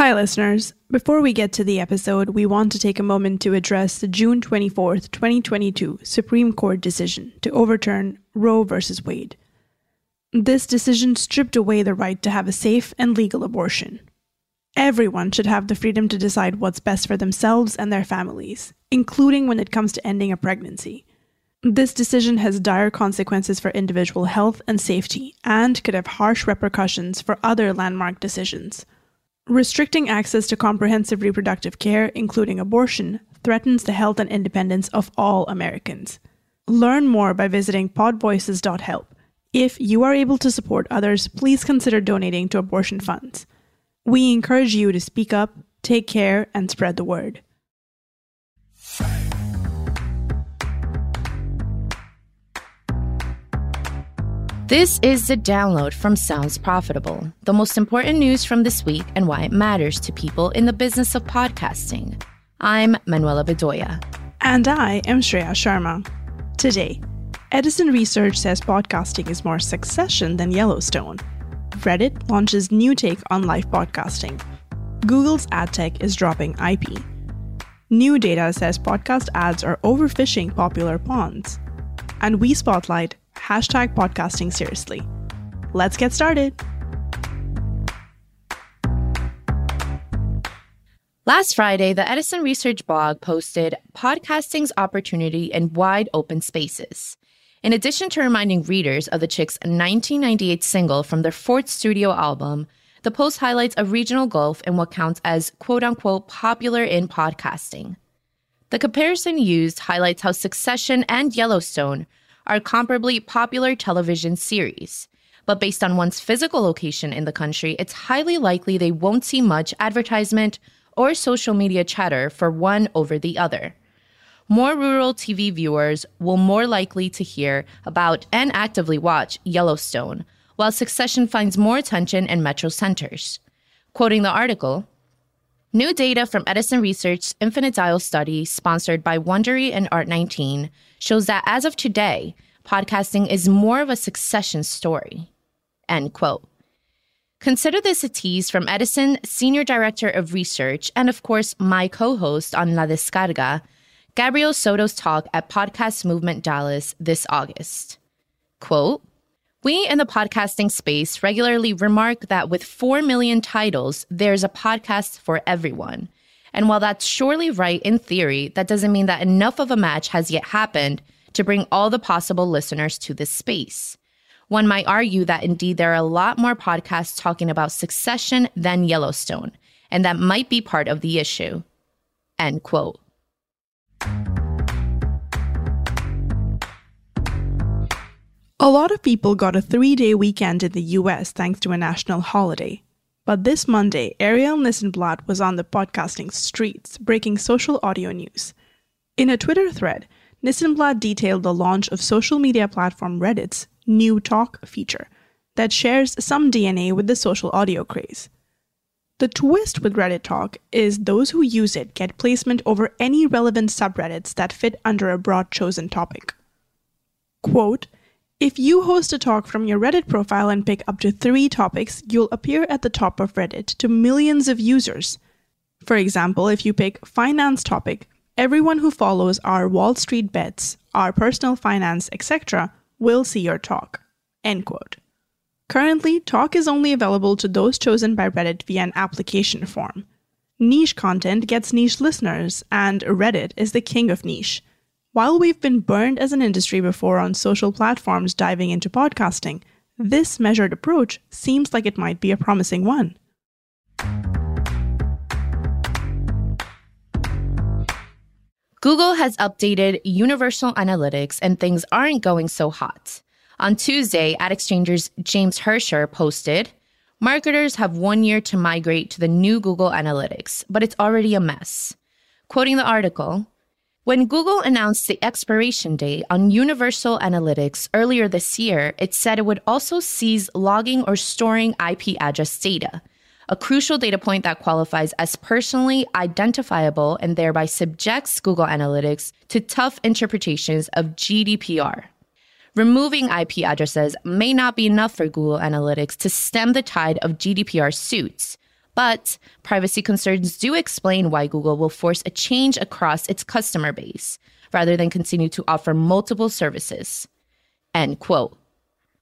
Hi, listeners. Before we get to the episode, we want to take a moment to address the June 24th, 2022 Supreme Court decision to overturn Roe v. Wade. This decision stripped away the right to have a safe and legal abortion. Everyone should have the freedom to decide what's best for themselves and their families, including when it comes to ending a pregnancy. This decision has dire consequences for individual health and safety and could have harsh repercussions for other landmark decisions. Restricting access to comprehensive reproductive care, including abortion, threatens the health and independence of all Americans. Learn more by visiting podvoices.help. If you are able to support others, please consider donating to abortion funds. We encourage you to speak up, take care, and spread the word. This is the download from Sounds Profitable, the most important news from this week and why it matters to people in the business of podcasting. I'm Manuela Bedoya. And I am Shreya Sharma. Today, Edison Research says podcasting is more succession than Yellowstone. Reddit launches new take on live podcasting. Google's ad tech is dropping IP. New data says podcast ads are overfishing popular ponds. And we spotlight hashtag podcasting seriously. Let's get started. Last Friday, the Edison Research blog posted podcasting's opportunity in wide open spaces. In addition to reminding readers of the Chicks' 1998 single from their fourth studio album, the post highlights a regional gulf in what counts as quote unquote popular in podcasting. The comparison used highlights how Succession and Yellowstone are comparably popular television series. But based on one's physical location in the country, it's highly likely they won't see much advertisement or social media chatter for one over the other. More rural TV viewers will more likely to hear about and actively watch Yellowstone, while Succession finds more attention in metro centers. Quoting the article, New data from Edison Research's Infinite Dial study, sponsored by Wondery and Art19, shows that as of today, podcasting is more of a succession story. End quote. Consider this a tease from Edison, Senior Director of Research, and of course, my co host on La Descarga, Gabriel Soto's talk at Podcast Movement Dallas this August. Quote, we in the podcasting space regularly remark that with 4 million titles, there's a podcast for everyone. And while that's surely right in theory, that doesn't mean that enough of a match has yet happened to bring all the possible listeners to this space. One might argue that indeed there are a lot more podcasts talking about succession than Yellowstone, and that might be part of the issue. End quote. A lot of people got a three day weekend in the US thanks to a national holiday. But this Monday, Ariel Nissenblatt was on the podcasting streets breaking social audio news. In a Twitter thread, Nissenblatt detailed the launch of social media platform Reddit's new talk feature that shares some DNA with the social audio craze. The twist with Reddit Talk is those who use it get placement over any relevant subreddits that fit under a broad chosen topic. Quote, if you host a talk from your Reddit profile and pick up to three topics, you'll appear at the top of Reddit to millions of users. For example, if you pick finance topic, everyone who follows our Wall Street bets, our personal finance, etc., will see your talk. End quote. Currently, talk is only available to those chosen by Reddit via an application form. Niche content gets niche listeners, and Reddit is the king of niche. While we've been burned as an industry before on social platforms diving into podcasting, this measured approach seems like it might be a promising one. Google has updated Universal Analytics and things aren't going so hot. On Tuesday, AdExchanger's James Hercher posted, Marketers have one year to migrate to the new Google Analytics, but it's already a mess. Quoting the article, when Google announced the expiration date on Universal Analytics earlier this year, it said it would also cease logging or storing IP address data, a crucial data point that qualifies as personally identifiable and thereby subjects Google Analytics to tough interpretations of GDPR. Removing IP addresses may not be enough for Google Analytics to stem the tide of GDPR suits, But privacy concerns do explain why Google will force a change across its customer base rather than continue to offer multiple services. End quote.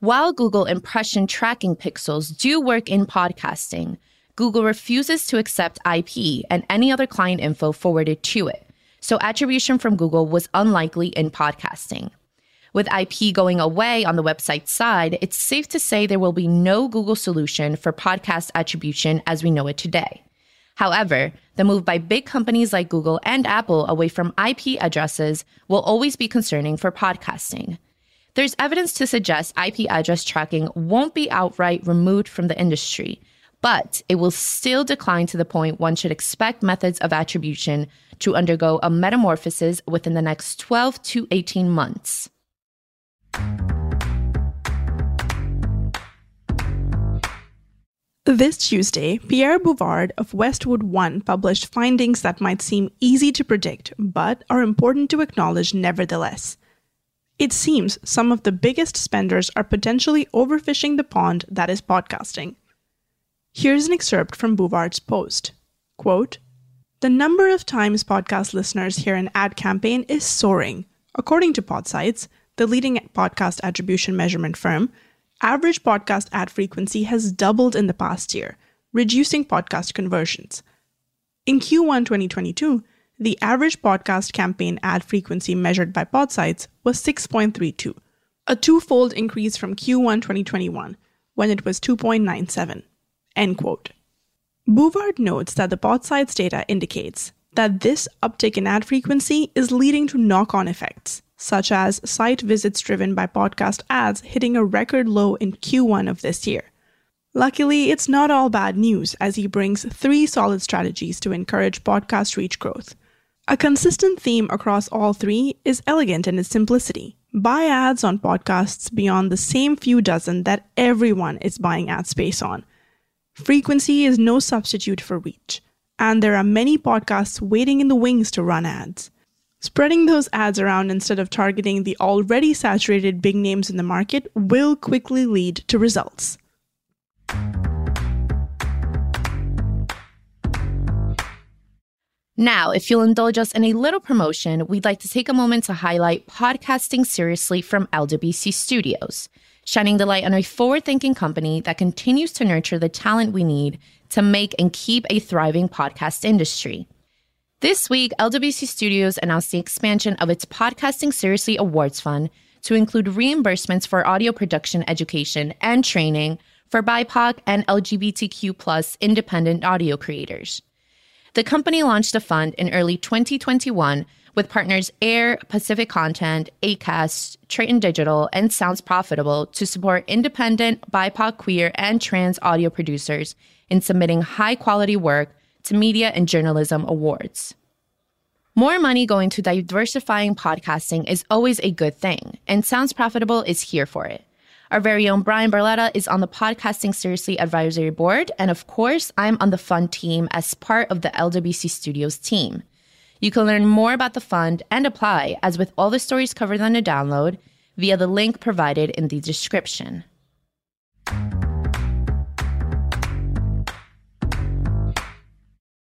While Google impression tracking pixels do work in podcasting, Google refuses to accept IP and any other client info forwarded to it. So attribution from Google was unlikely in podcasting. With IP going away on the website side, it's safe to say there will be no Google solution for podcast attribution as we know it today. However, the move by big companies like Google and Apple away from IP addresses will always be concerning for podcasting. There's evidence to suggest IP address tracking won't be outright removed from the industry, but it will still decline to the point one should expect methods of attribution to undergo a metamorphosis within the next 12 to 18 months. This Tuesday, Pierre Bouvard of Westwood One published findings that might seem easy to predict, but are important to acknowledge nevertheless. It seems some of the biggest spenders are potentially overfishing the pond that is podcasting. Here's an excerpt from Bouvard's post. Quote, the number of times podcast listeners hear an ad campaign is soaring. According to Podsights, the leading podcast attribution measurement firm, average podcast ad frequency has doubled in the past year, reducing podcast conversions. In Q1 2022, the average podcast campaign ad frequency measured by Podsights was 6.32, a twofold increase from Q1 2021, when it was 2.97. End quote. Bouvard notes that the Podsights data indicates that this uptick in ad frequency is leading to knock on effects, such as site visits driven by podcast ads hitting a record low in Q1 of this year. Luckily, it's not all bad news as he brings three solid strategies to encourage podcast reach growth. A consistent theme across all three is elegant in its simplicity. Buy ads on podcasts beyond the same few dozen that everyone is buying ad space on. Frequency is no substitute for reach, and there are many podcasts waiting in the wings to run ads. Spreading those ads around instead of targeting the already saturated big names in the market will quickly lead to results. Now, if you'll indulge us in a little promotion, we'd like to take a moment to highlight Podcasting Seriously from LWC Studios, shining the light on a forward thinking company that continues to nurture the talent we need to make and keep a thriving podcast industry. This week, LWC Studios announced the expansion of its Podcasting Seriously Awards Fund to include reimbursements for audio production education and training for BIPOC and LGBTQ plus independent audio creators. The company launched the fund in early 2021 with partners Air, Pacific Content, ACAST, Triton Digital, and Sounds Profitable to support independent, BIPOC, queer, and trans audio producers in submitting high quality work to media and journalism awards. More money going to diversifying podcasting is always a good thing, and Sounds Profitable is here for it. Our very own Brian Barletta is on the Podcasting Seriously Advisory Board, and of course, I'm on the fund team as part of the LWC Studios team. You can learn more about the fund and apply, as with all the stories covered on the download, via the link provided in the description.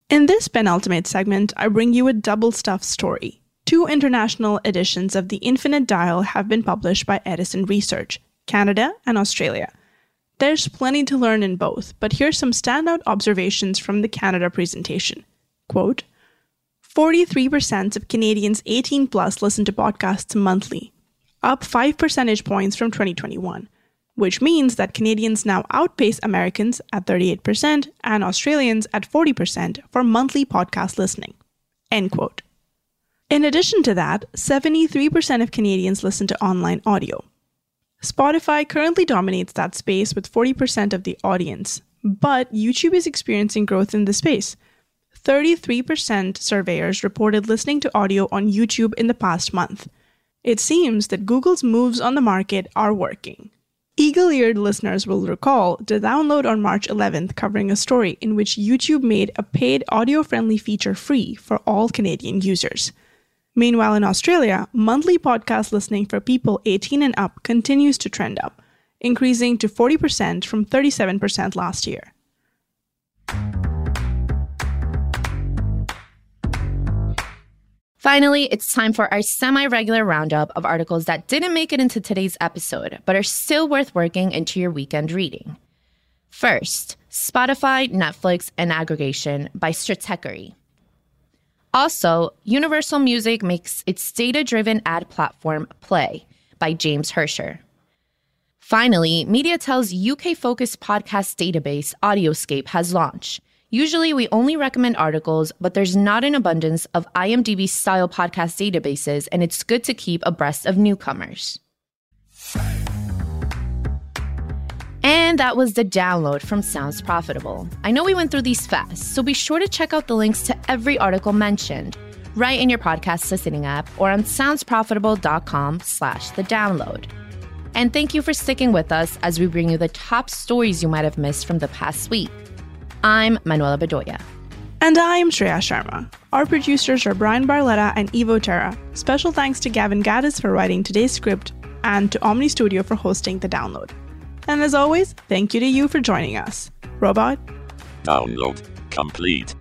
In this penultimate segment, I bring you a double stuff story. Two international editions of The Infinite Dial have been published by Edison Research, Canada and Australia. There's plenty to learn in both, but here's some standout observations from the Canada presentation. Quote 43% of Canadians 18 plus listen to podcasts monthly, up 5 percentage points from 2021 which means that Canadians now outpace Americans at 38% and Australians at 40% for monthly podcast listening. End quote. In addition to that, 73% of Canadians listen to online audio. Spotify currently dominates that space with 40% of the audience, but YouTube is experiencing growth in the space. 33% surveyors reported listening to audio on YouTube in the past month. It seems that Google's moves on the market are working. Eagle eared listeners will recall the download on March 11th covering a story in which YouTube made a paid audio friendly feature free for all Canadian users. Meanwhile, in Australia, monthly podcast listening for people 18 and up continues to trend up, increasing to 40% from 37% last year. Finally, it's time for our semi regular roundup of articles that didn't make it into today's episode, but are still worth working into your weekend reading. First, Spotify, Netflix, and aggregation by Stratechery. Also, Universal Music makes its data driven ad platform Play by James Hercher. Finally, MediaTel's UK focused podcast database, Audioscape, has launched. Usually, we only recommend articles, but there's not an abundance of IMDb style podcast databases, and it's good to keep abreast of newcomers. And that was the download from Sounds Profitable. I know we went through these fast, so be sure to check out the links to every article mentioned right in your podcast listening app or on soundsprofitable.com slash the download. And thank you for sticking with us as we bring you the top stories you might have missed from the past week. I'm Manuela Bedoya. And I'm Shreya Sharma. Our producers are Brian Barletta and Evo Terra. Special thanks to Gavin Gaddis for writing today's script and to Omny Studio for hosting the download. And as always, thank you to you for joining us. Robot. Download complete.